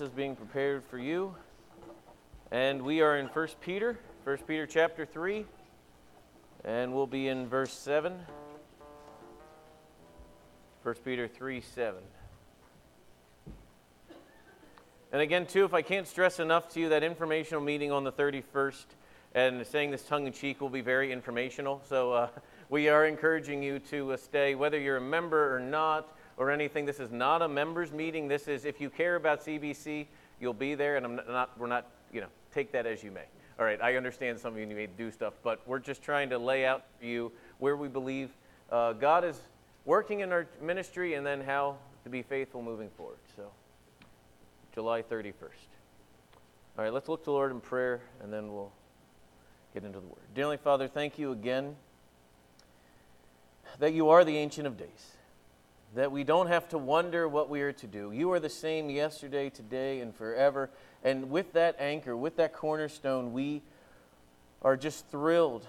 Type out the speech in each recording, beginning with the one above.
is being prepared for you. And we are in 1 Peter, 1 Peter chapter 3, and we'll be in verse 7. 1 Peter 3 7. And again, too, if I can't stress enough to you, that informational meeting on the 31st, and saying this tongue in cheek will be very informational. So uh, we are encouraging you to uh, stay, whether you're a member or not or anything. This is not a members meeting. This is if you care about CBC, you'll be there, and I'm not. We're not. You know, take that as you may. All right. I understand some of you may do stuff, but we're just trying to lay out for you where we believe uh, God is working in our ministry, and then how to be faithful moving forward. So, July 31st. All right. Let's look to the Lord in prayer, and then we'll get into the Word. Dearly Father, thank you again that you are the Ancient of Days that we don't have to wonder what we are to do. You are the same yesterday, today, and forever. And with that anchor, with that cornerstone, we are just thrilled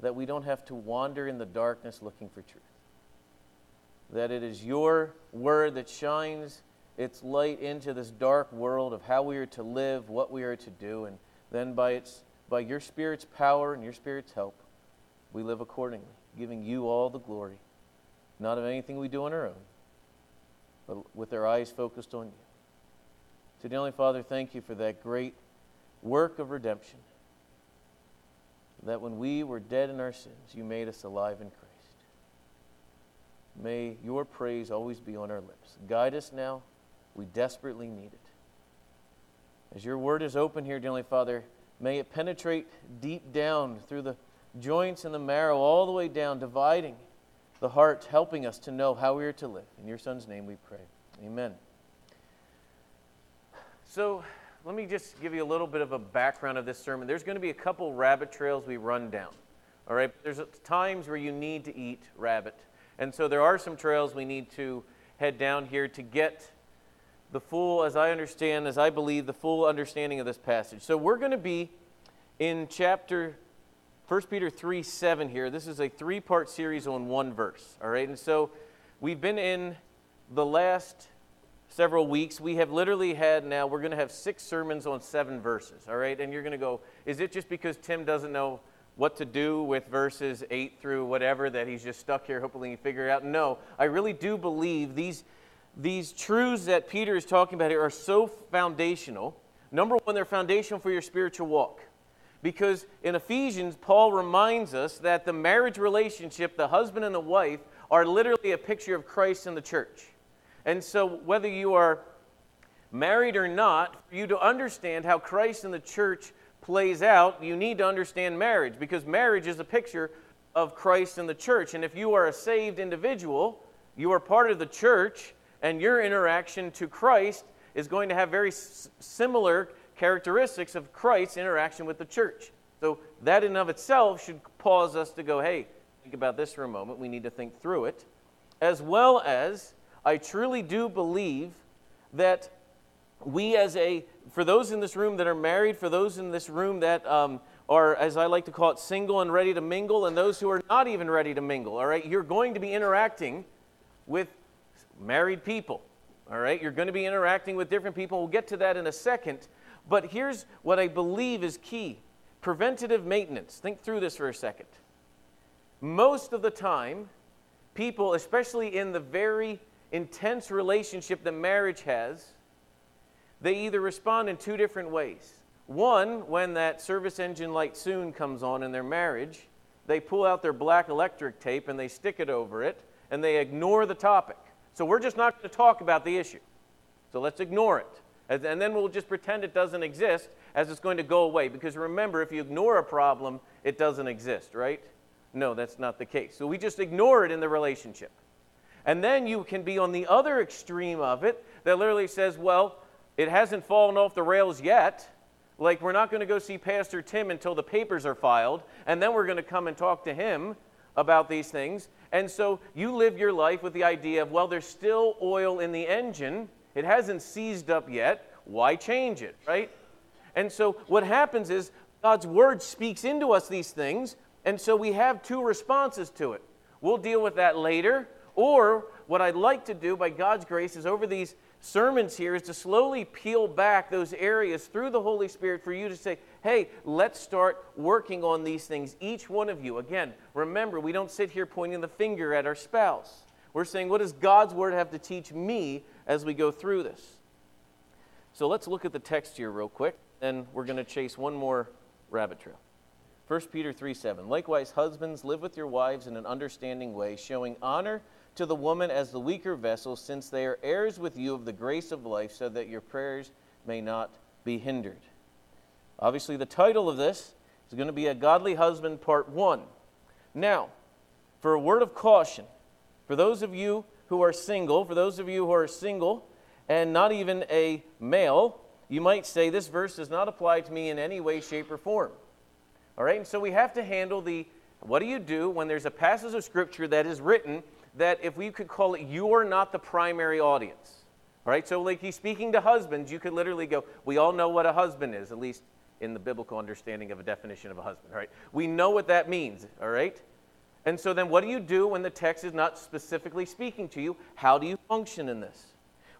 that we don't have to wander in the darkness looking for truth. That it is your word that shines its light into this dark world of how we are to live, what we are to do, and then by, its, by your Spirit's power and your Spirit's help, we live accordingly, giving you all the glory not of anything we do on our own, but with our eyes focused on you. To Heavenly Father, thank you for that great work of redemption. That when we were dead in our sins, you made us alive in Christ. May your praise always be on our lips. Guide us now. We desperately need it. As your word is open here, dearly Father, may it penetrate deep down through the joints and the marrow, all the way down, dividing the heart, helping us to know how we are to live. In your Son's name we pray. Amen. So, let me just give you a little bit of a background of this sermon. There's going to be a couple rabbit trails we run down. All right? There's times where you need to eat rabbit. And so there are some trails we need to head down here to get the full, as I understand, as I believe, the full understanding of this passage. So we're going to be in chapter 1 Peter 3 7 here. This is a three part series on one verse. All right. And so we've been in the last several weeks. We have literally had now, we're going to have six sermons on seven verses. All right. And you're going to go, is it just because Tim doesn't know what to do with verses 8 through whatever that he's just stuck here? Hopefully, you figure it out. No, I really do believe these, these truths that Peter is talking about here are so foundational. Number one, they're foundational for your spiritual walk. Because in Ephesians, Paul reminds us that the marriage relationship, the husband and the wife, are literally a picture of Christ in the church. And so, whether you are married or not, for you to understand how Christ in the church plays out, you need to understand marriage because marriage is a picture of Christ in the church. And if you are a saved individual, you are part of the church, and your interaction to Christ is going to have very s- similar characteristics of Christ's interaction with the church. So that in of itself should cause us to go, hey, think about this for a moment. We need to think through it. As well as I truly do believe that we as a, for those in this room that are married, for those in this room that um, are, as I like to call it, single and ready to mingle, and those who are not even ready to mingle, all right, you're going to be interacting with married people. All right, you're going to be interacting with different people. We'll get to that in a second. But here's what I believe is key preventative maintenance. Think through this for a second. Most of the time, people, especially in the very intense relationship that marriage has, they either respond in two different ways. One, when that service engine light soon comes on in their marriage, they pull out their black electric tape and they stick it over it and they ignore the topic. So we're just not going to talk about the issue. So let's ignore it. And then we'll just pretend it doesn't exist as it's going to go away. Because remember, if you ignore a problem, it doesn't exist, right? No, that's not the case. So we just ignore it in the relationship. And then you can be on the other extreme of it that literally says, well, it hasn't fallen off the rails yet. Like, we're not going to go see Pastor Tim until the papers are filed, and then we're going to come and talk to him about these things. And so you live your life with the idea of, well, there's still oil in the engine, it hasn't seized up yet. Why change it, right? And so what happens is God's word speaks into us these things, and so we have two responses to it. We'll deal with that later, or what I'd like to do by God's grace is over these sermons here is to slowly peel back those areas through the Holy Spirit for you to say, hey, let's start working on these things, each one of you. Again, remember, we don't sit here pointing the finger at our spouse. We're saying, what does God's Word have to teach me as we go through this? So let's look at the text here real quick, and we're going to chase one more rabbit trail. 1 Peter 3 7. Likewise, husbands, live with your wives in an understanding way, showing honor to the woman as the weaker vessel, since they are heirs with you of the grace of life, so that your prayers may not be hindered. Obviously, the title of this is going to be A Godly Husband, Part 1. Now, for a word of caution, for those of you who are single, for those of you who are single and not even a male, you might say this verse does not apply to me in any way, shape, or form. All right, and so we have to handle the what do you do when there's a passage of scripture that is written that if we could call it, you are not the primary audience. All right, so like he's speaking to husbands, you could literally go, we all know what a husband is, at least in the biblical understanding of a definition of a husband, all right? We know what that means, all right? And so then what do you do when the text is not specifically speaking to you? How do you function in this?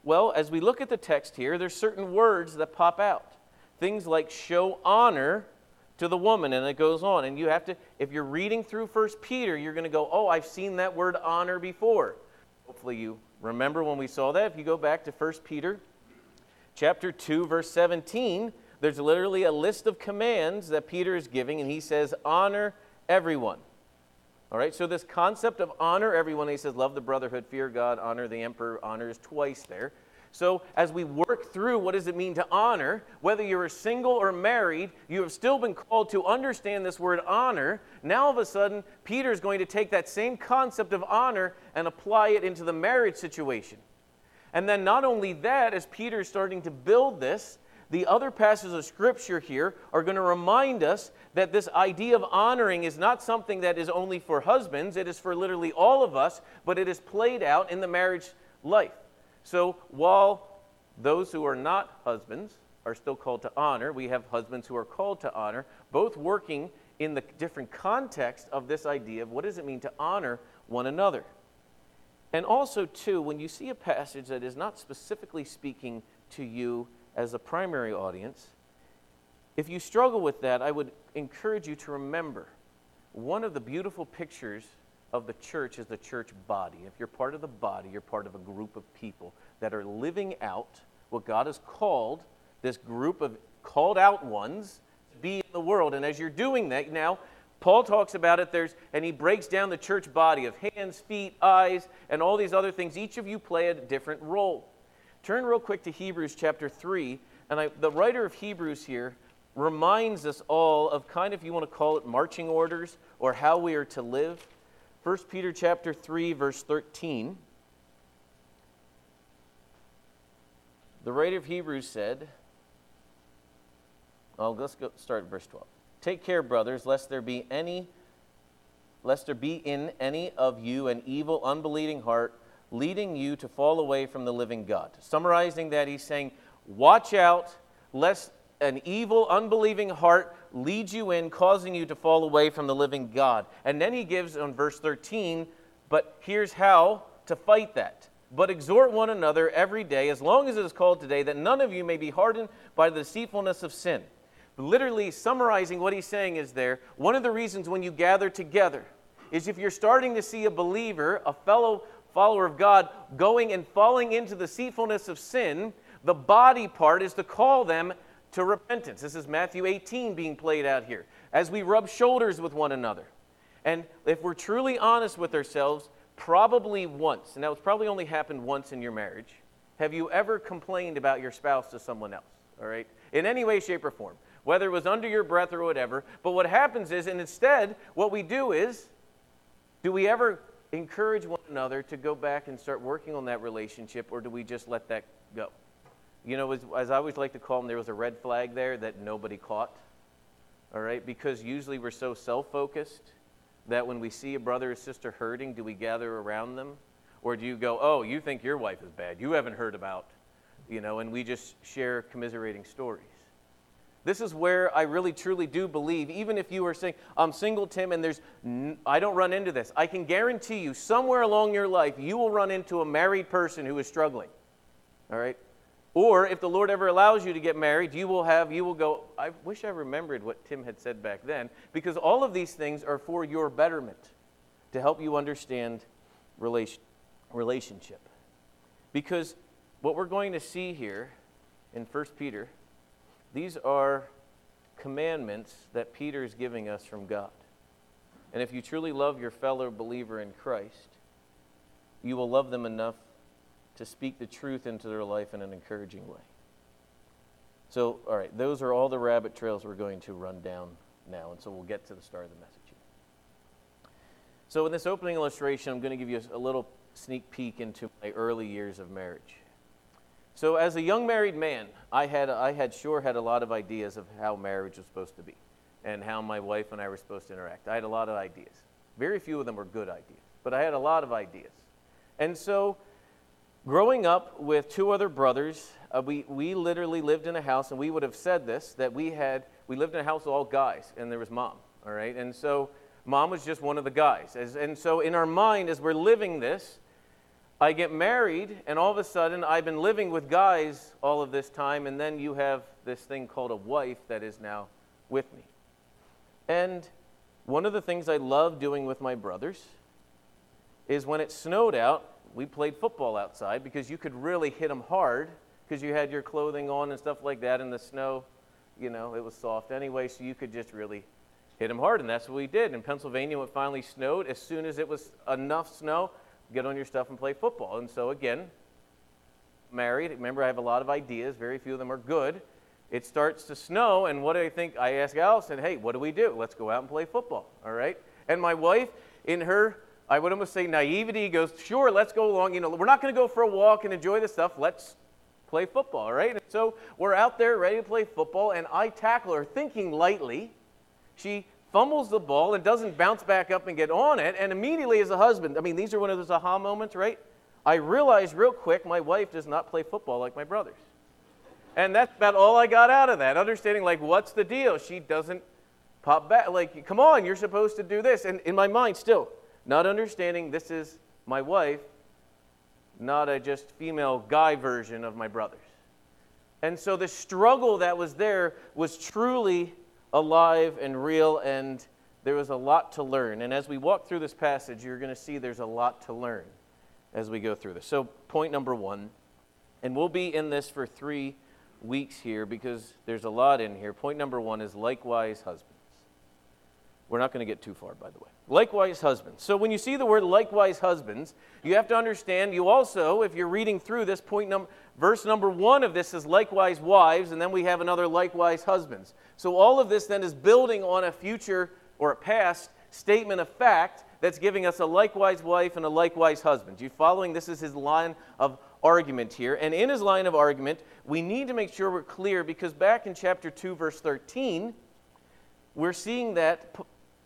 Well, as we look at the text here, there's certain words that pop out. Things like show honor to the woman, and it goes on. And you have to, if you're reading through First Peter, you're going to go, oh, I've seen that word honor before. Hopefully you remember when we saw that. If you go back to First Peter chapter 2, verse 17, there's literally a list of commands that Peter is giving, and he says, honor everyone. All right, so this concept of honor everyone, he says, love the brotherhood, fear God, honor the emperor, honor is twice there. So, as we work through what does it mean to honor, whether you're single or married, you have still been called to understand this word honor. Now, all of a sudden, Peter is going to take that same concept of honor and apply it into the marriage situation. And then, not only that, as Peter is starting to build this, the other passages of Scripture here are going to remind us that this idea of honoring is not something that is only for husbands, it is for literally all of us, but it is played out in the marriage life. So while those who are not husbands are still called to honor, we have husbands who are called to honor, both working in the different context of this idea of what does it mean to honor one another. And also, too, when you see a passage that is not specifically speaking to you as a primary audience, if you struggle with that, I would encourage you to remember one of the beautiful pictures of the church is the church body. If you're part of the body, you're part of a group of people that are living out what God has called this group of called out ones to be in the world. And as you're doing that, now Paul talks about it there's and he breaks down the church body of hands, feet, eyes, and all these other things. Each of you play a different role. Turn real quick to Hebrews chapter 3, and I, the writer of Hebrews here reminds us all of kind of you want to call it marching orders or how we are to live. 1 Peter chapter 3 verse 13. The writer of Hebrews said, well, let's go start at verse 12. Take care, brothers, lest there be any lest there be in any of you an evil, unbelieving heart, leading you to fall away from the living God. Summarizing that, he's saying, Watch out, lest an evil, unbelieving heart leads you in, causing you to fall away from the living God. And then he gives on verse 13, but here's how to fight that. But exhort one another every day, as long as it is called today, that none of you may be hardened by the deceitfulness of sin. Literally summarizing what he's saying is there, one of the reasons when you gather together is if you're starting to see a believer, a fellow follower of God, going and falling into the deceitfulness of sin, the body part is to call them to repentance. This is Matthew 18 being played out here. As we rub shoulders with one another. And if we're truly honest with ourselves, probably once, and that was probably only happened once in your marriage, have you ever complained about your spouse to someone else? All right? In any way, shape, or form. Whether it was under your breath or whatever. But what happens is, and instead, what we do is, do we ever encourage one another to go back and start working on that relationship, or do we just let that go? You know, as, as I always like to call them, there was a red flag there that nobody caught. All right? Because usually we're so self focused that when we see a brother or sister hurting, do we gather around them? Or do you go, oh, you think your wife is bad? You haven't heard about, you know, and we just share commiserating stories. This is where I really truly do believe, even if you are saying, I'm single, Tim, and there's, n- I don't run into this. I can guarantee you, somewhere along your life, you will run into a married person who is struggling. All right? Or if the Lord ever allows you to get married, you will have, you will go, I wish I remembered what Tim had said back then, because all of these things are for your betterment to help you understand relation, relationship. Because what we're going to see here in 1 Peter, these are commandments that Peter is giving us from God. And if you truly love your fellow believer in Christ, you will love them enough to speak the truth into their life in an encouraging way. So, all right, those are all the rabbit trails we're going to run down now. And so we'll get to the start of the message. So, in this opening illustration, I'm going to give you a little sneak peek into my early years of marriage. So, as a young married man, I had, I had sure had a lot of ideas of how marriage was supposed to be and how my wife and I were supposed to interact. I had a lot of ideas. Very few of them were good ideas, but I had a lot of ideas. And so, growing up with two other brothers, uh, we, we literally lived in a house, and we would have said this that we had, we lived in a house all guys, and there was mom, all right? And so, mom was just one of the guys. As, and so, in our mind, as we're living this, I get married, and all of a sudden, I've been living with guys all of this time, and then you have this thing called a wife that is now with me. And one of the things I love doing with my brothers is when it snowed out, we played football outside because you could really hit them hard because you had your clothing on and stuff like that, and the snow, you know, it was soft anyway, so you could just really hit them hard, and that's what we did. In Pennsylvania, when it finally snowed, as soon as it was enough snow, get on your stuff and play football. And so, again, married, remember, I have a lot of ideas, very few of them are good. It starts to snow, and what do I think? I ask Allison, hey, what do we do? Let's go out and play football, all right? And my wife, in her, I would almost say naivety, goes, sure, let's go along. You know, we're not going to go for a walk and enjoy the stuff. Let's play football, all right? And so we're out there ready to play football, and I tackle her, thinking lightly. She fumbles the ball and doesn't bounce back up and get on it. And immediately, as a husband, I mean, these are one of those aha moments, right? I realize real quick my wife does not play football like my brothers. And that's about all I got out of that. Understanding, like, what's the deal? She doesn't pop back. Like, come on, you're supposed to do this. And in my mind, still, not understanding this is my wife, not a just female guy version of my brothers. And so the struggle that was there was truly alive and real, and there was a lot to learn. And as we walk through this passage, you're going to see there's a lot to learn as we go through this. So, point number one, and we'll be in this for three weeks here because there's a lot in here. Point number one is likewise husbands. We're not going to get too far, by the way. Likewise, husbands. So when you see the word likewise, husbands, you have to understand, you also, if you're reading through this, point number, verse number one of this is likewise wives, and then we have another likewise husbands. So all of this then is building on a future or a past statement of fact that's giving us a likewise wife and a likewise husband. You following? This is his line of argument here. And in his line of argument, we need to make sure we're clear because back in chapter 2, verse 13, we're seeing that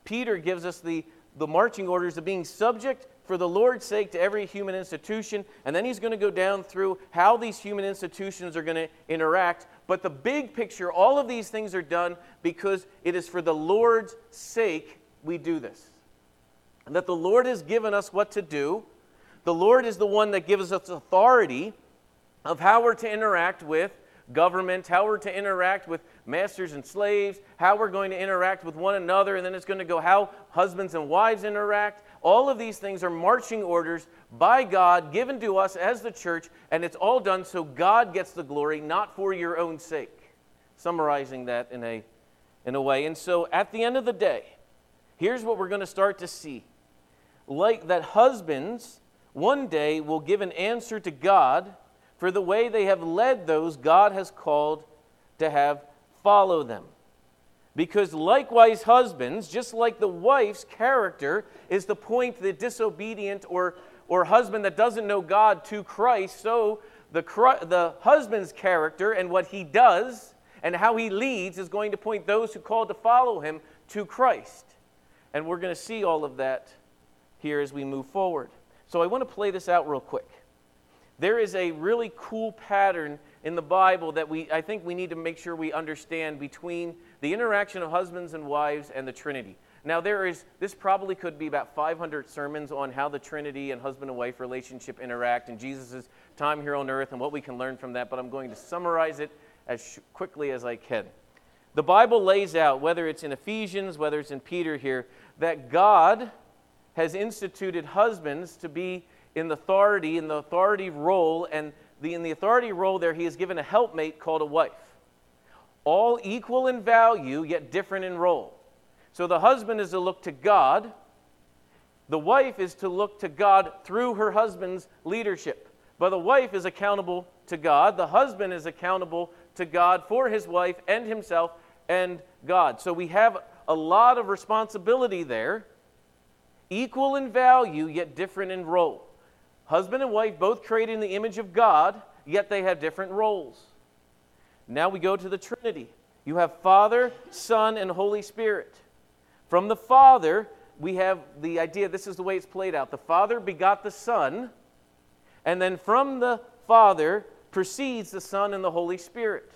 Peter gives us the, the marching orders of being subject for the Lord's sake to every human institution. And then he's going to go down through how these human institutions are going to interact. But the big picture, all of these things are done because it is for the Lord's sake we do this. And that the Lord has given us what to do. The Lord is the one that gives us authority of how we're to interact with government, how we're to interact with masters and slaves, how we're going to interact with one another, and then it's going to go how husbands and wives interact. All of these things are marching orders by God given to us as the church, and it's all done so God gets the glory, not for your own sake. Summarizing that in a, in a way. And so at the end of the day, here's what we're going to start to see. Like that husbands one day will give an answer to God for the way they have led those God has called to have follow them. Because likewise, husbands, just like the wife's character is the point the disobedient or, or husband that doesn't know God to Christ, so the, the husband's character and what he does and how he leads is going to point those who call to follow him to Christ. And we're going to see all of that here as we move forward. So I want to play this out real quick there is a really cool pattern in the Bible that we, I think we need to make sure we understand between the interaction of husbands and wives and the Trinity. Now, there is, this probably could be about 500 sermons on how the Trinity and husband and wife relationship interact and Jesus' time here on earth and what we can learn from that, but I'm going to summarize it as quickly as I can. The Bible lays out, whether it's in Ephesians, whether it's in Peter here, that God has instituted husbands to be in the authority, in the authority role, and the, in the authority role there, he is given a helpmate called a wife. All equal in value, yet different in role. So the husband is to look to God. The wife is to look to God through her husband's leadership. But the wife is accountable to God. The husband is accountable to God for his wife and himself and God. So we have a lot of responsibility there, equal in value, yet different in role. Husband and wife both created in the image of God, yet they have different roles. Now we go to the Trinity. You have Father, Son, and Holy Spirit. From the Father, we have the idea this is the way it's played out. The Father begot the Son, and then from the Father proceeds the Son and the Holy Spirit.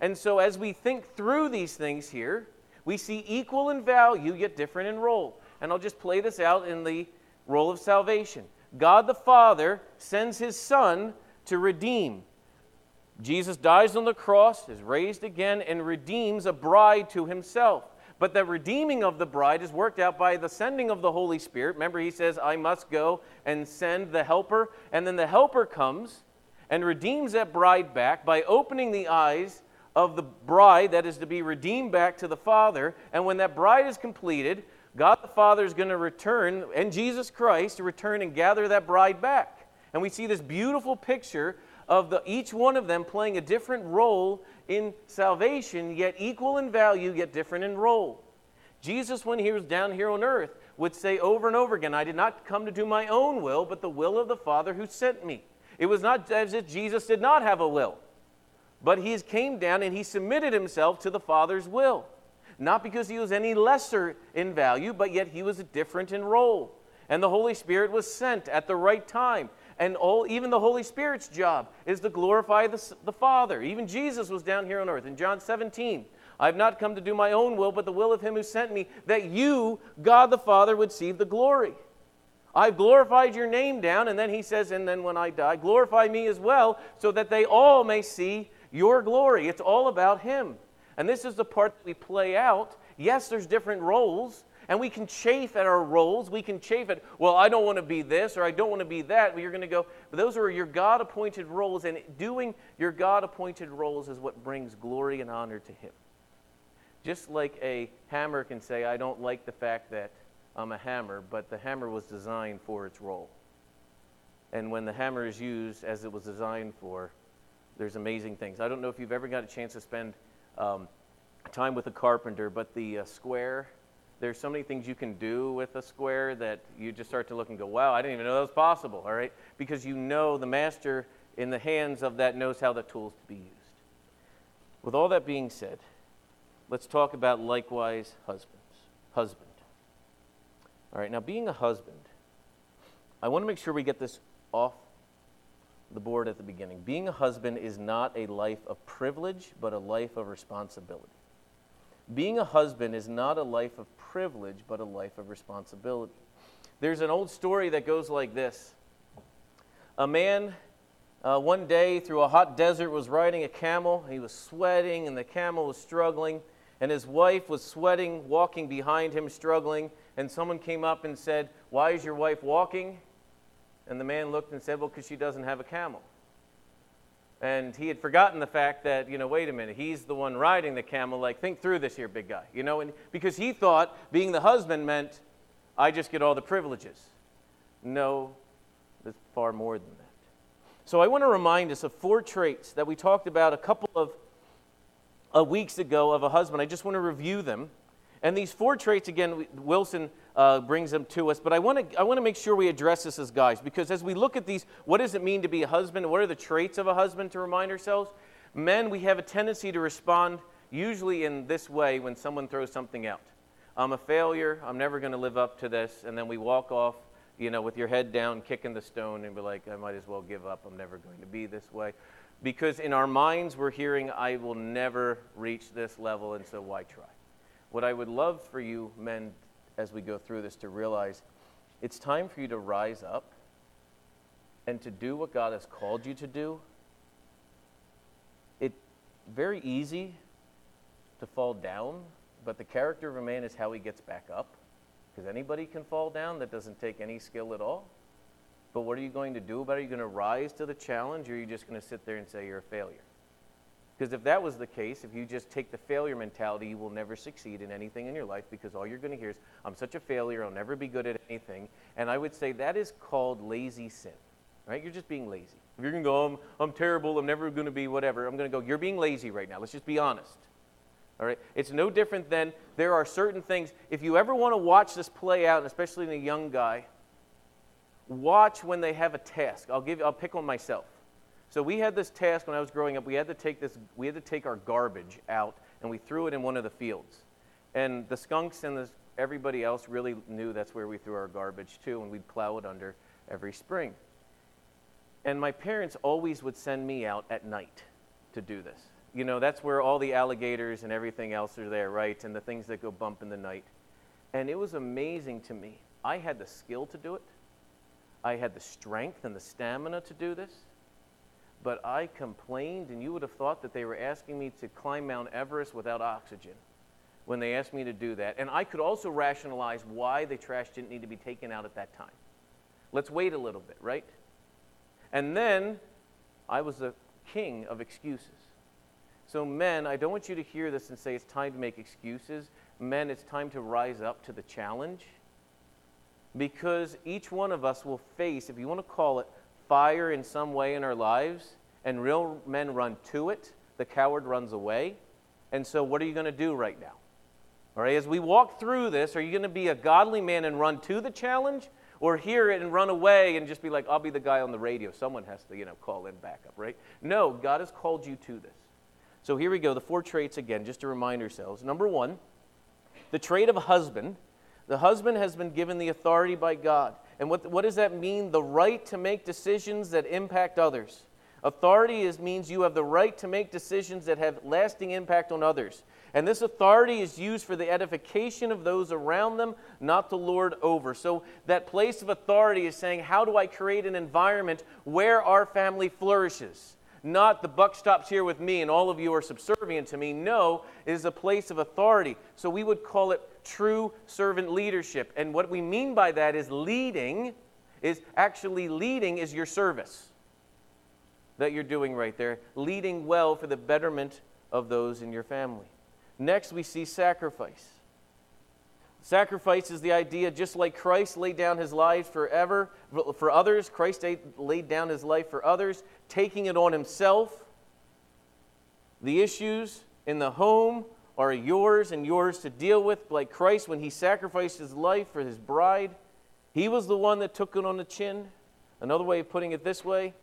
And so, as we think through these things here, we see equal in value yet different in role. And I'll just play this out in the role of salvation. God the Father sends his Son to redeem. Jesus dies on the cross, is raised again, and redeems a bride to himself. But the redeeming of the bride is worked out by the sending of the Holy Spirit. Remember, he says, I must go and send the helper. And then the helper comes and redeems that bride back by opening the eyes of the bride that is to be redeemed back to the Father. And when that bride is completed, God the Father is going to return, and Jesus Christ to return and gather that bride back. And we see this beautiful picture of the, each one of them playing a different role in salvation, yet equal in value, yet different in role. Jesus, when he was down here on earth, would say over and over again, I did not come to do my own will, but the will of the Father who sent me. It was not as if Jesus did not have a will, but he came down and he submitted himself to the Father's will. Not because he was any lesser in value, but yet he was different in role. And the Holy Spirit was sent at the right time and all, even the Holy Spirit's job is to glorify the, the Father. Even Jesus was down here on earth. In John 17, I have not come to do my own will, but the will of him who sent me, that you, God the Father, would see the glory. I've glorified your name down, and then he says, and then when I die, glorify me as well, so that they all may see your glory. It's all about him. And this is the part that we play out. Yes, there's different roles, and we can chafe at our roles. We can chafe at, well, I don't want to be this or I don't want to be that. But you're going to go, but those are your God appointed roles, and doing your God appointed roles is what brings glory and honor to Him. Just like a hammer can say, I don't like the fact that I'm a hammer, but the hammer was designed for its role. And when the hammer is used as it was designed for, there's amazing things. I don't know if you've ever got a chance to spend um, time with a carpenter, but the uh, square there's so many things you can do with a square that you just start to look and go, wow, I didn't even know that was possible, all right? Because you know the master in the hands of that knows how the tool's to be used. With all that being said, let's talk about likewise husbands. Husband. All right, now being a husband, I want to make sure we get this off the board at the beginning. Being a husband is not a life of privilege, but a life of responsibility. Being a husband is not a life of privilege, but a life of responsibility. There's an old story that goes like this A man uh, one day through a hot desert was riding a camel. He was sweating, and the camel was struggling. And his wife was sweating, walking behind him, struggling. And someone came up and said, Why is your wife walking? And the man looked and said, Well, because she doesn't have a camel. And he had forgotten the fact that, you know, wait a minute, he's the one riding the camel. Like, think through this here, big guy. You know, and because he thought being the husband meant I just get all the privileges. No, it's far more than that. So I want to remind us of four traits that we talked about a couple of uh, weeks ago of a husband. I just want to review them. And these four traits, again, Wilson uh, brings them to us. But I want to I want to make sure we address this as guys because as we look at these, what does it mean to be a husband? What are the traits of a husband to remind ourselves? Men, we have a tendency to respond usually in this way when someone throws something out. I'm a failure. I'm never going to live up to this. And then we walk off, you know, with your head down, kicking the stone, and we're like, I might as well give up. I'm never going to be this way. Because in our minds, we're hearing, I will never reach this level, and so why try? What I would love for you men as we go through this to realize it's time for you to rise up and to do what God has called you to do. It's very easy to fall down, but the character of a man is how he gets back up. Because anybody can fall down, that doesn't take any skill at all. But what are you going to do about it? Are you going to rise to the challenge, or are you just going to sit there and say you're a failure? Because if that was the case, if you just take the failure mentality, you will never succeed in anything in your life because all you're going to hear is, I'm such a failure, I'll never be good at anything. And I would say that is called lazy sin, right? You're just being lazy. If you're going to go, I'm, I'm terrible, I'm never going to be whatever, I'm going to go, you're being lazy right now. Let's just be honest. All right? It's no different than there are certain things. If you ever want to watch this play out, and especially in a young guy, watch when they have a task. I'll give I'll pick on myself. So we had this task when I was growing up. We had to take this we had to take our garbage out and we threw it in one of the fields. And the skunks and the, everybody else really knew that's where we threw our garbage too and we'd plow it under every spring. And my parents always would send me out at night to do this you know, that's where all the alligators and everything else are there, right? And the things that go bump in the night. And it was amazing to me. I had the skill to do it, I had the strength and the stamina to do this. But I complained, and you would have thought that they were asking me to climb Mount Everest without oxygen when they asked me to do that. And I could also rationalize why the trash didn't need to be taken out at that time. Let's wait a little bit, right? And then I was the king of excuses. So, men, I don't want you to hear this and say it's time to make excuses. Men, it's time to rise up to the challenge. Because each one of us will face, if you want to call it, fire in some way in our lives, and real men run to it, the coward runs away. And so, what are you going to do right now? All right, as we walk through this, are you going to be a godly man and run to the challenge? Or hear it and run away and just be like, I'll be the guy on the radio. Someone has to, you know, call in backup, right? No, God has called you to this. So here we go, the four traits again, just to remind ourselves. Number one, the trait of a husband. The husband has been given the authority by God. And what, what does that mean? The right to make decisions that impact others. Authority is, means you have the right to make decisions that have lasting impact on others. And this authority is used for the edification of those around them, not to lord over. So that place of authority is saying, how do I create an environment where our family flourishes? not the buck stops here with me and all of you are subservient to me. No, it is a place of authority. So we would call it true servant leadership. And what we mean by that is leading, is actually leading is your service that you're doing right there, leading well for the betterment of those in your family. Next, we see sacrifice. Sacrifice is the idea, just like Christ laid down his life forever for others, Christ laid down his life for others, taking it on himself. The issues in the home are yours and yours to deal with, like Christ when he sacrificed his life for his bride. He was the one that took it on the chin. Another way of putting it this way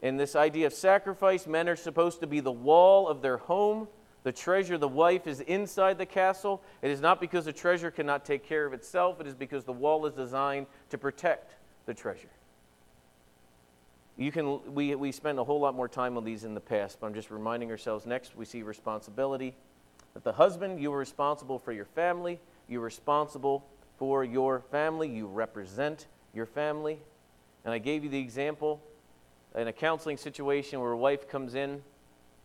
in this idea of sacrifice, men are supposed to be the wall of their home the treasure, the wife, is inside the castle. It is not because the treasure cannot take care of itself, it is because the wall is designed to protect the treasure. You can, we, we spent a whole lot more time on these in the past, but I'm just reminding ourselves next we see responsibility. That the husband, you are responsible for your family, you're responsible for your family, you represent your family. And I gave you the example in a counseling situation where a wife comes in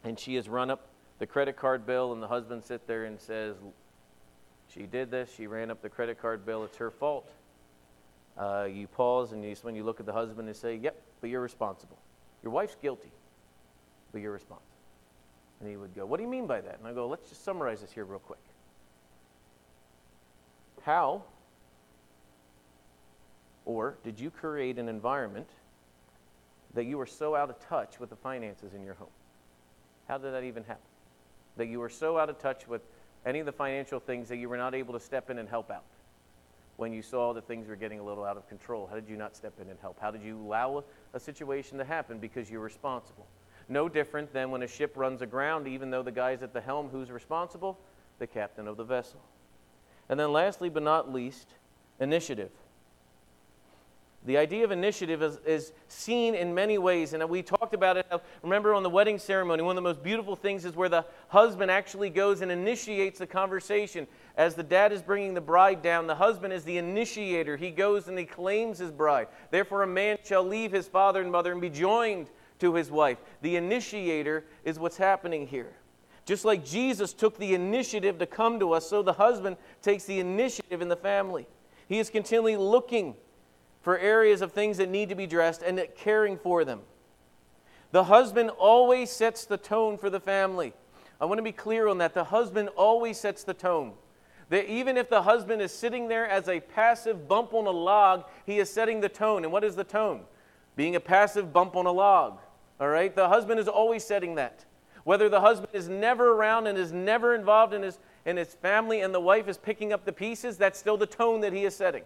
and she has run up the credit card bill, and the husband sits there and says, She did this, she ran up the credit card bill, it's her fault. Uh, you pause and you, when you look at the husband and say, Yep, but you're responsible. Your wife's guilty, but you're responsible. And he would go, What do you mean by that? And I go, Let's just summarize this here real quick. How or did you create an environment that you were so out of touch with the finances in your home? How did that even happen? that you were so out of touch with any of the financial things that you were not able to step in and help out when you saw that things were getting a little out of control? How did you not step in and help? How did you allow a, situation to happen because you're responsible? No different than when a ship runs aground, even though the guy's at the helm, who's responsible? The captain of the vessel. And then, lastly but not least, initiative. The idea of initiative is, is, seen in many ways, and we talked about it. Remember on the wedding ceremony, one of the most beautiful things is where the husband actually goes and initiates the conversation. As the dad is bringing the bride down, the husband is the initiator. He goes and he claims his bride. Therefore, a man shall leave his father and mother and be joined to his wife. The initiator is what's happening here. Just like Jesus took the initiative to come to us, so the husband takes the initiative in the family. He is continually looking for areas of things that need to be addressed and caring for them. The husband always sets the tone for the family. I want to be clear on that. The husband always sets the tone. That even if the husband is sitting there as a passive bump on a log, he is setting the tone. And what is the tone? Being a passive bump on a log. All right? The husband is always setting that. Whether the husband is never around and is never involved in his, in his family and the wife is picking up the pieces, that's still the tone that he is setting.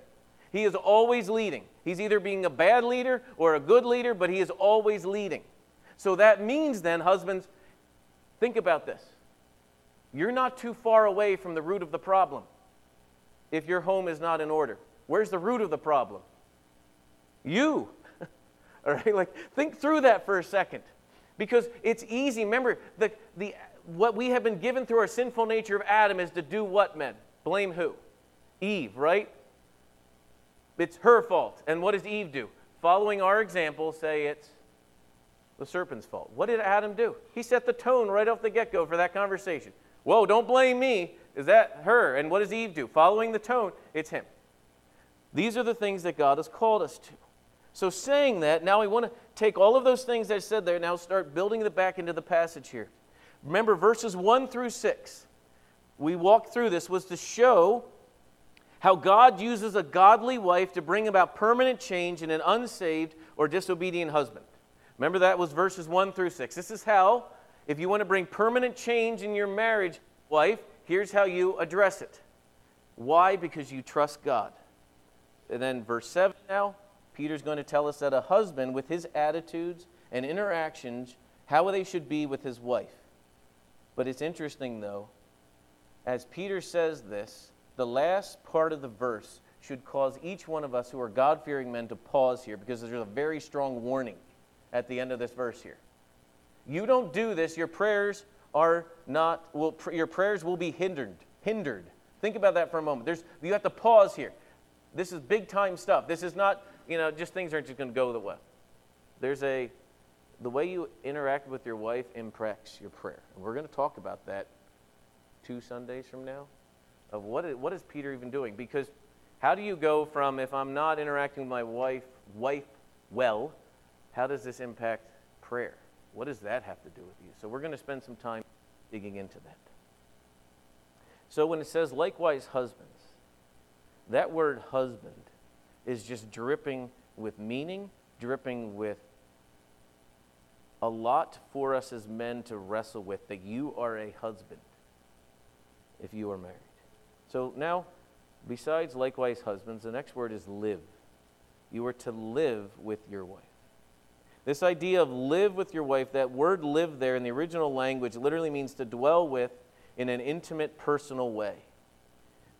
He is always leading. He's either being a bad leader or a good leader, but he is always leading. So that means then, husbands, think about this. You're not too far away from the root of the problem if your home is not in order. Where's the root of the problem? You. All right, like think through that for a second. Because it's easy. Remember, the, the, what we have been given through our sinful nature of Adam is to do what, men? Blame who? Eve, right? It's her fault. And what does Eve do? Following our example, say it's the serpent's fault. What did Adam do? He set the tone right off the get go for that conversation. Whoa, don't blame me. Is that her? And what does Eve do? Following the tone, it's him. These are the things that God has called us to. So, saying that, now we want to take all of those things I said there, now start building it back into the passage here. Remember, verses 1 through 6, we walked through this, was to show how God uses a godly wife to bring about permanent change in an unsaved or disobedient husband. Remember that was verses 1 through 6. This is how, if you want to bring permanent change in your marriage, wife, here's how you address it. Why? Because you trust God. And then verse 7 now, Peter's going to tell us that a husband, with his attitudes and interactions, how they should be with his wife. But it's interesting, though, as Peter says this, the last part of the verse should cause each one of us who are God fearing men to pause here because there's a very strong warning at the end of this verse here. You don't do this, your prayers are not, will, your prayers will be hindered. Hindered. Think about that for a moment. There's, you have to pause here. This is big time stuff. This is not, you know, just things aren't just going to go the way. There's a, the way you interact with your wife impacts your prayer. And we're going to talk about that two Sundays from now of what is, what is Peter even doing? Because how do you go from if I'm not interacting with my wife, wife well, how does this impact prayer? What does that have to do with you? So we're going to spend some time digging into that. So when it says likewise husbands, that word husband is just dripping with meaning, dripping with a lot for us as men to wrestle with that you are a husband if you are married. So now, besides likewise husbands, the next word is live. You are to live with your wife. This idea of live with your wife, that word live there in the original language literally means to dwell with in an intimate, personal way.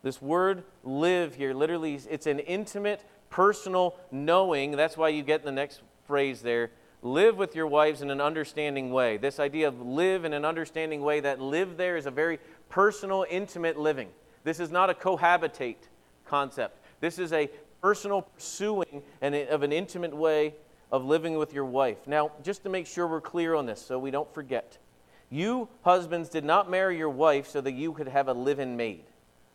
This word live here literally, it's an intimate, personal knowing. That's why you get the next phrase there live with your wives in an understanding way. This idea of live in an understanding way, that live there is a very personal, intimate living. This is not a cohabitate concept. This is a personal pursuing and of an intimate way of living with your wife. Now, just to make sure we're clear on this so we don't forget, you husbands did not marry your wife so that you could have a live in maid.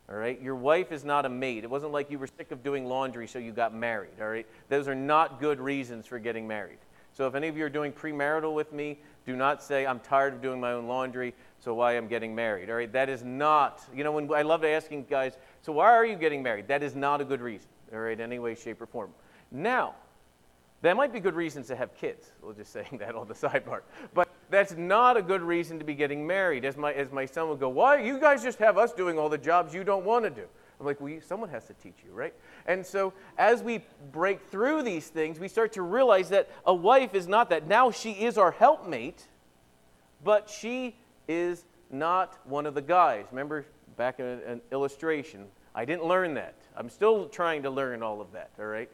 All right? Your wife is not a maid. It wasn't like you were sick of doing laundry so you got married. All right? Those are not good reasons for getting married. So if any of you are doing premarital with me, do not say, I'm tired of doing my own laundry so why I'm getting married. All right, that is not, you know, when I love asking guys, so why are you getting married? That is not a good reason, all right, any way, shape, or form. Now, that might be good reasons to have kids. We're just saying that on the sidebar. But that's not a good reason to be getting married. As my, as my son would go, why? You guys just have us doing all the jobs you don't want to do. I'm like, well, someone has to teach you, right? And so as we break through these things, we start to realize that a wife is not that. Now she is our helpmate, but she is not one of the guys. Remember back in an illustration, I didn't learn that. I'm still trying to learn all of that, all right?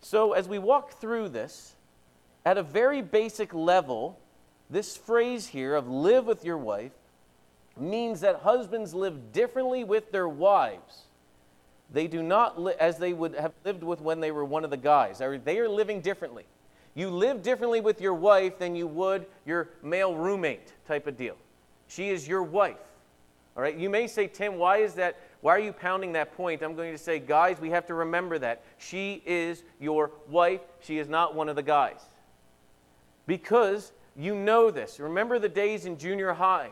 So, as we walk through this, at a very basic level, this phrase here of live with your wife means that husbands live differently with their wives. They do not, as they would have lived with when they were one of the guys. They are living differently. You live differently with your wife than you would your male roommate type of deal. She is your wife. All right? You may say, Tim, why is that? Why are you pounding that point? I'm going to say, guys, we have to remember that. She is your wife. She is not one of the guys. Because you know this. Remember the days in junior high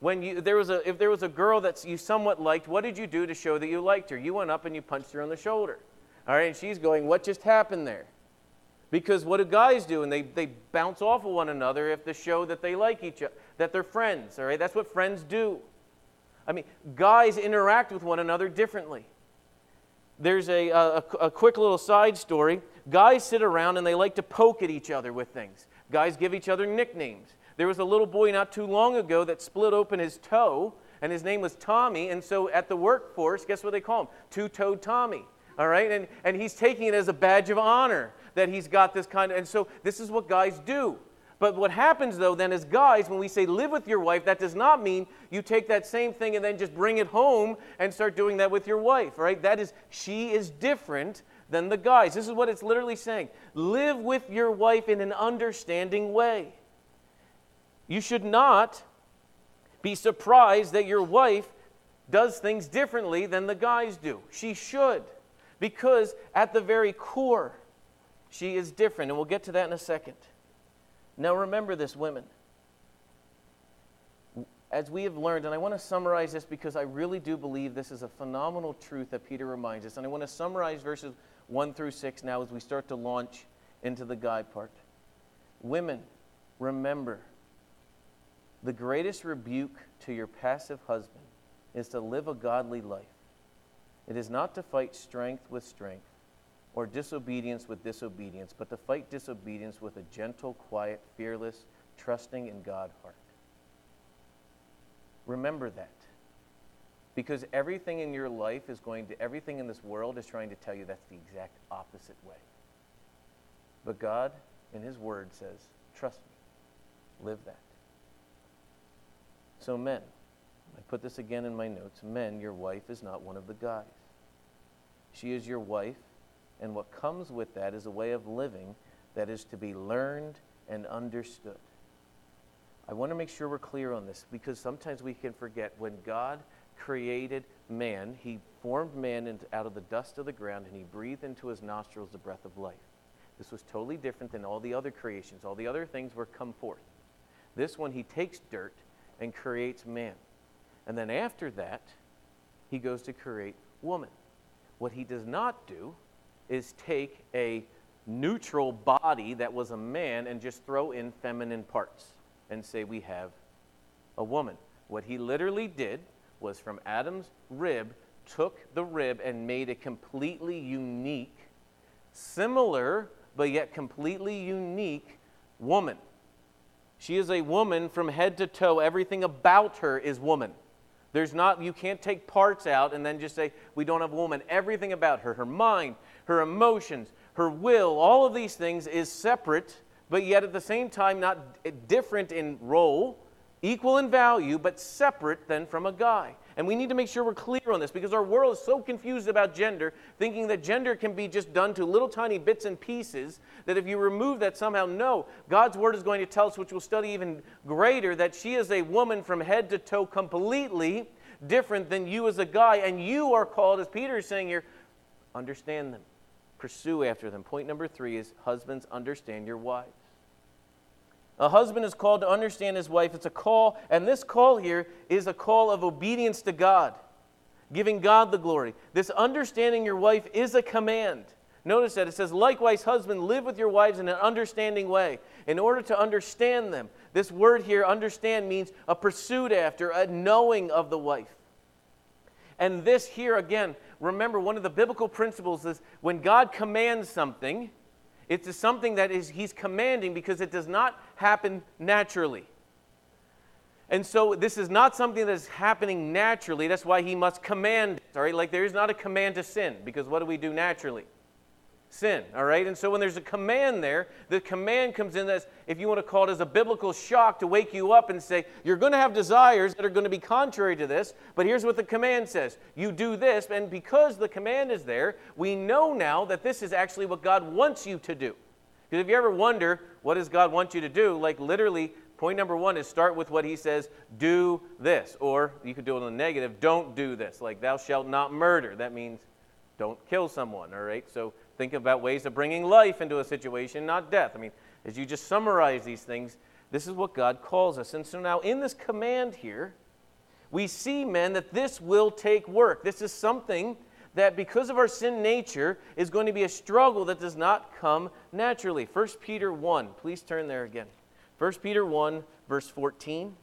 when you, there was a, if there was a girl that you somewhat liked, what did you do to show that you liked her? You went up and you punched her on the shoulder. All right, and she's going, What just happened there? Because what do guys do? And they, they bounce off of one another if they show that they like each other, that they're friends. All right, that's what friends do. I mean, guys interact with one another differently. There's a, a, a quick little side story. Guys sit around and they like to poke at each other with things. Guys give each other nicknames. There was a little boy not too long ago that split open his toe, and his name was Tommy. And so at the workforce, guess what they call him? Two toed Tommy. All right? And, and he's taking it as a badge of honor that he's got this kind of. And so this is what guys do. But what happens though then is guys, when we say live with your wife, that does not mean you take that same thing and then just bring it home and start doing that with your wife, right? That is, she is different than the guys. This is what it's literally saying. Live with your wife in an understanding way. You should not be surprised that your wife does things differently than the guys do. She should, because at the very core, she is different. And we'll get to that in a second. Now, remember this, women. As we have learned, and I want to summarize this because I really do believe this is a phenomenal truth that Peter reminds us. And I want to summarize verses 1 through 6 now as we start to launch into the guide part. Women, remember the greatest rebuke to your passive husband is to live a godly life. It is not to fight strength with strength or disobedience with disobedience, but to fight disobedience with a gentle, quiet, fearless, trusting in God heart. Remember that. Because everything in your life is going to, everything in this world is trying to tell you that's the exact opposite way. But God, in His Word, says, trust me, live that. So, men, I put this again in my notes men, your wife is not one of the guys. She is your wife, and what comes with that is a way of living that is to be learned and understood. I want to make sure we're clear on this because sometimes we can forget when God created man, he formed man out of the dust of the ground and he breathed into his nostrils the breath of life. This was totally different than all the other creations. All the other things were come forth. This one, he takes dirt and creates man. And then after that, he goes to create woman. What he does not do is take a neutral body that was a man and just throw in feminine parts and say we have a woman. What he literally did was from Adam's rib, took the rib and made a completely unique, similar, but yet completely unique woman. She is a woman from head to toe. Everything about her is woman. There's not, you can't take parts out and then just say, we don't have a woman. Everything about her, her mind, her emotions, her will, all of these things is separate, but yet at the same time not different in role, equal in value, but separate than from a guy. And we need to make sure we're clear on this because our world is so confused about gender, thinking that gender can be just done to little tiny bits and pieces, that if you remove that somehow, no. God's word is going to tell us, which we'll study even greater, that she is a woman from head to toe completely different than you as a guy. And you are called, as Peter is saying here, understand them, pursue after them. Point number three is husbands, understand your wives. A husband is called to understand his wife. It's a call, and this call here is a call of obedience to God, giving God the glory. This understanding your wife is a command. Notice that it says, likewise, husband, live with your wives in an understanding way. In order to understand them, this word here, understand, means a pursuit after, a knowing of the wife. And this here, again, remember, one of the biblical principles is when God commands something, it's something that is, He's commanding because it does not happen naturally. And so this is not something that is happening naturally. That's why he must command it. All right, like there is not a command to sin, because what do we do naturally? Sin, all right? And so when there's a command there, the command comes in as, if you want to call it as a biblical shock to wake you up and say, you're going to have desires that are going to be contrary to this, but here's what the command says you do this, and because the command is there, we know now that this is actually what God wants you to do. Because if you ever wonder, what does God want you to do? Like literally, point number one is start with what he says, do this. Or you could do it in the negative, don't do this. Like, thou shalt not murder. That means don't kill someone, all right? So think about ways of bringing life into a situation, not death. I mean, as you just summarize these things, this is what God calls us. And so now in this command here, we see, men, that this will take work. This is something that because of our sin nature is going to be a struggle that does not come naturally. 1 Peter 1, please turn there again. 1 Peter 1, verse 14.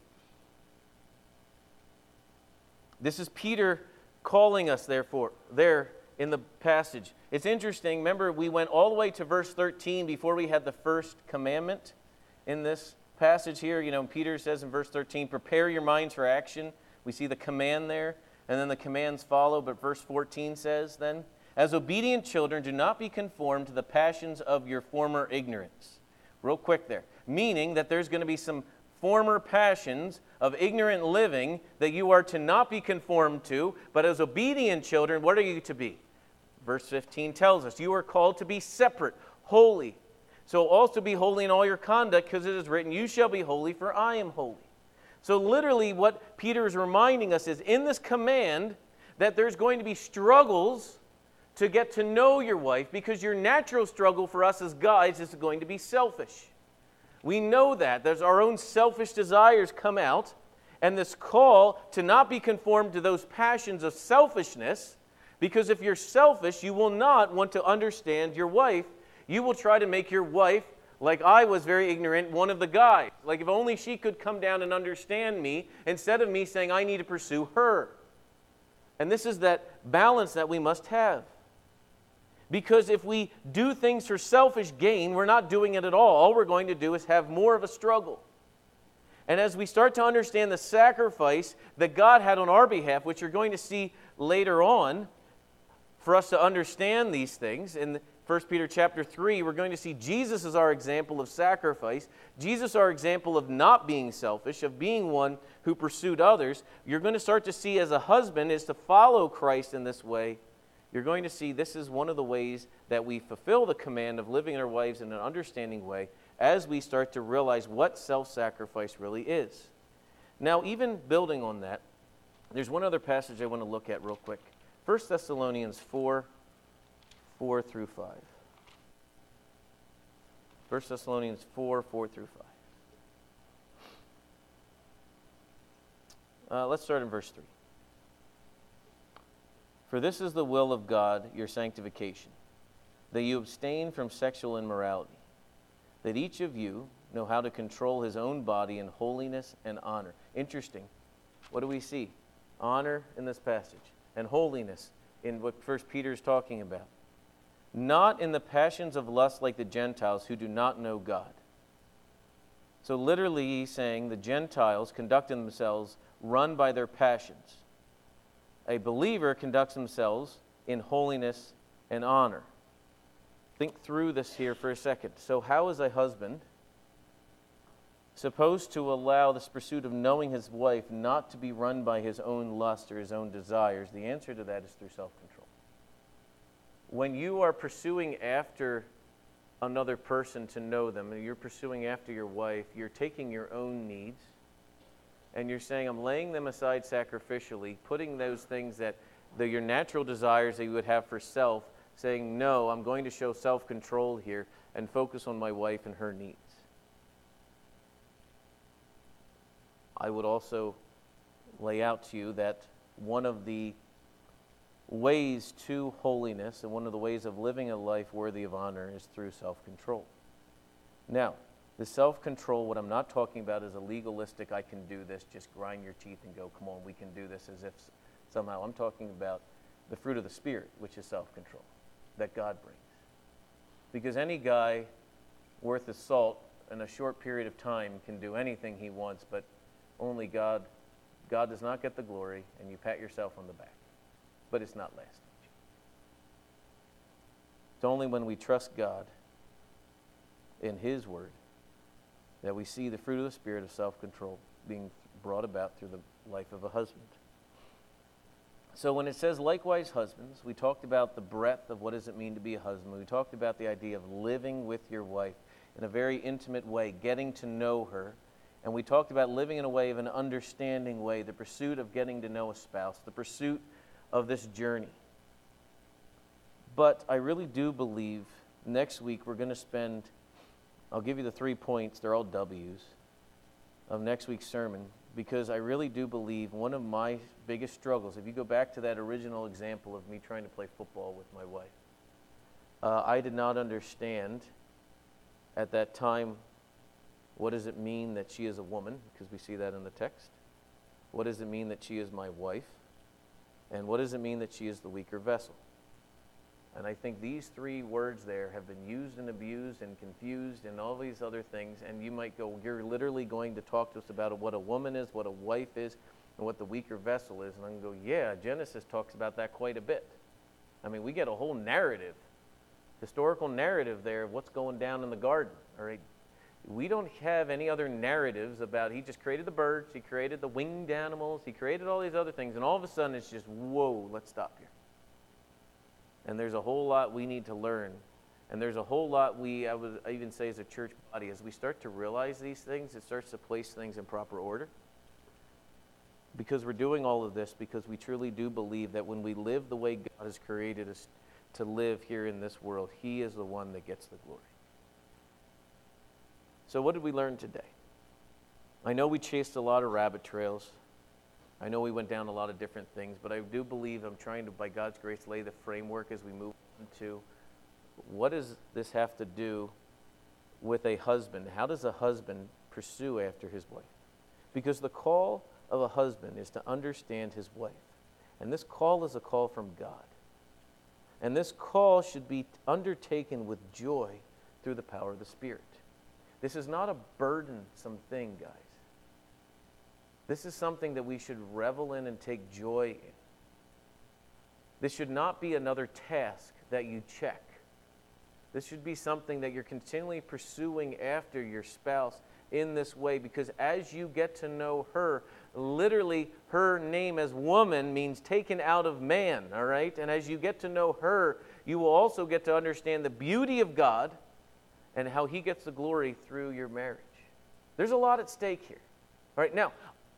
This is Peter calling us, therefore, there in the passage. It's interesting. Remember, we went all the way to verse 13 before we had the first commandment in this passage here. You know, Peter says in verse 13, prepare your minds for action. We see the command there, and then the commands follow. But verse 14 says, then, as obedient children, do not be conformed to the passions of your former ignorance. Real quick there. Meaning that there's going to be some former passions of ignorant living that you are to not be conformed to, but as obedient children, what are you to be? Verse 15 tells us, You are called to be separate, holy. So also be holy in all your conduct, because it is written, You shall be holy, for I am holy. So, literally, what Peter is reminding us is in this command that there's going to be struggles to get to know your wife, because your natural struggle for us as guys is going to be selfish. We know that. There's our own selfish desires come out, and this call to not be conformed to those passions of selfishness because if you're selfish, you will not want to understand your wife. You will try to make your wife, like I was very ignorant, one of the guys. Like if only she could come down and understand me instead of me saying I need to pursue her. And this is that balance that we must have. Because if we do things for selfish gain, we're not doing it at all. All we're going to do is have more of a struggle. And as we start to understand the sacrifice that God had on our behalf, which you're going to see later on, for us to understand these things. In 1 Peter chapter 3, we're going to see Jesus as our example of sacrifice, Jesus our example of not being selfish, of being one who pursued others. You're going to start to see as a husband is to follow Christ in this way. You're going to see this is one of the ways that we fulfill the command of living our wives in an understanding way as we start to realize what self sacrifice really is. Now, even building on that, there's one other passage I want to look at real quick. 1 Thessalonians 4 4 through 5. 1 Thessalonians 4 4 through 5. Uh, let's start in verse 3. For this is the will of God, your sanctification, that you abstain from sexual immorality, that each of you know how to control his own body in holiness and honor. Interesting. What do we see? Honor in this passage and holiness in what First Peter is talking about. Not in the passions of lust like the Gentiles who do not know God. So, literally, he's saying the Gentiles conduct themselves run by their passions. A believer conducts themselves in holiness and honor. Think through this here for a second. So, how is a husband supposed to allow this pursuit of knowing his wife not to be run by his own lust or his own desires? The answer to that is through self control. When you are pursuing after another person to know them, and you're pursuing after your wife, you're taking your own needs and you're saying, I'm laying them aside sacrificially, putting those things that the, your natural desires that you would have for self, saying, No, I'm going to show self control here and focus on my wife and her needs. I would also lay out to you that one of the ways to holiness and one of the ways of living a life worthy of honor is through self control. Now, the self control, what I'm not talking about is a legalistic, I can do this, just grind your teeth and go, come on, we can do this as if somehow. I'm talking about the fruit of the Spirit, which is self control, that God brings. Because any guy worth his salt in a short period of time can do anything he wants, but only God. God does not get the glory, and you pat yourself on the back. But it's not lasting. It's only when we trust God in His Word that we see the fruit of the Spirit of self control being brought about through the life of a husband. So when it says likewise husbands, we talked about the breadth of what does it mean to be a husband. We talked about the idea of living with your wife in a very intimate way, getting to know her. And we talked about living in a way of an understanding way, the pursuit of getting to know a spouse, the pursuit of this journey. But I really do believe next week we're going to spend, I'll give you the three points, they're all W's, of next week's sermon because I really do believe one of my biggest struggles, if you go back to that original example of me trying to play football with my wife, uh, I did not understand at that time what does it mean that she is a woman, because we see that in the text. What does it mean that she is my wife? And what does it mean that she is the weaker vessel? And I think these three words there have been used and abused and confused and all these other things. And you might go, you're literally going to talk to us about what a woman is, what a wife is, and what the weaker vessel is. And I can go, yeah, Genesis talks about that quite a bit. I mean, we get a whole narrative, historical narrative there of what's going down in the garden. All right. We don't have any other narratives about he just created the birds, he created the winged animals, he created all these other things, and all of a sudden it's just, whoa, let's stop here. And there's a whole lot we need to learn. And there's a whole lot we, I would even say as a church body, as we start to realize these things, it starts to place things in proper order. Because we're doing all of this because we truly do believe that when we live the way God has created us to live here in this world, He is the one that gets the glory. So, what did we learn today? I know we chased a lot of rabbit trails. I know we went down a lot of different things, but I do believe I'm trying to, by God's grace, lay the framework as we move into what does this have to do with a husband? How does a husband pursue after his wife? Because the call of a husband is to understand his wife. And this call is a call from God. And this call should be undertaken with joy through the power of the Spirit. This is not a burdensome thing, guys. This is something that we should revel in and take joy in. This should not be another task that you check. This should be something that you're continually pursuing after your spouse in this way because as you get to know her, literally her name as woman means taken out of man, all right? And as you get to know her, you will also get to understand the beauty of God and how he gets the glory through your marriage. There's a lot at stake here. All right, now,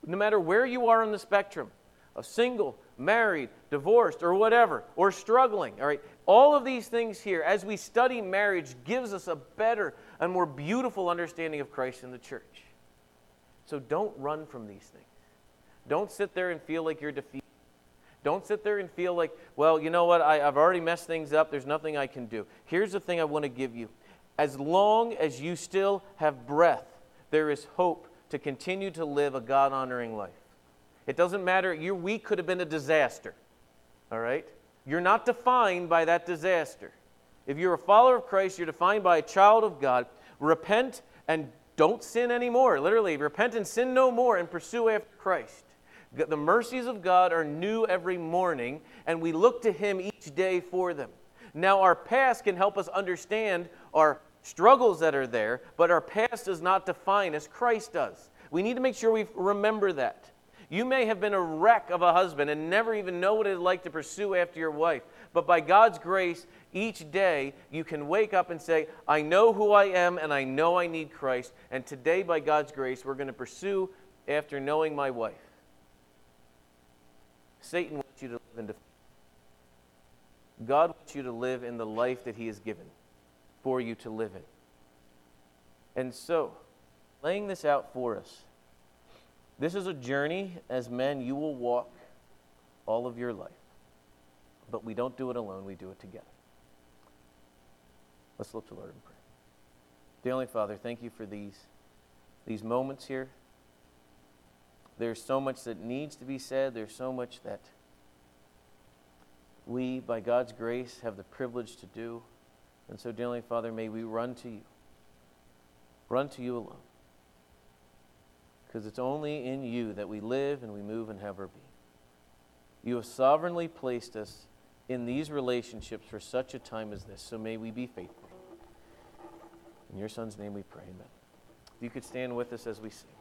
no matter where you are on the spectrum, a single, married, divorced, or whatever, or struggling, all right, all of these things here, as we study marriage, gives us a better and more beautiful understanding of Christ in the church. So don't run from these things. Don't sit there and feel like you're defeated. Don't sit there and feel like, well, you know what, I, have already messed things up. There's nothing I can do. Here's the thing I want to give you. As long as you still have breath, there is hope to continue to live a God honoring life. It doesn't matter, your week could have been a disaster, all right? You're not defined by that disaster. If you're a follower of Christ, you're defined by a child of God. Repent and don't sin anymore. Literally, repent and sin no more and pursue after Christ. The mercies of God are new every morning, and we look to Him each day for them. Now, our past can help us understand our struggles that are there, but our past does not define as Christ does. We need to make sure we remember that. You may have been a wreck of a husband and never even know what it's like to pursue after your wife. But by God's grace, each day you can wake up and say, I know who I am and I know I need Christ. And today, by God's grace, we're going to pursue after knowing my wife. Satan wants you to live in defeat. God wants you to live in the life that He has given for you to live in. And so, laying this out for us, this is a journey as men you will walk all of your life. But we don't do it alone, we do it together. Let's look to Lord and pray. Dear Heavenly Father, thank you for these, these moments here. There's so much that needs to be said, there's so much that we, by God's grace, have the privilege to do. And so, dearly Father, may we run to you. Run to you alone. Because it's only in you that we live and we move and have our being. You have sovereignly placed us in these relationships for such a time as this. So may we be faithful. In your son's name we pray, amen. If you could stand with us as we sing.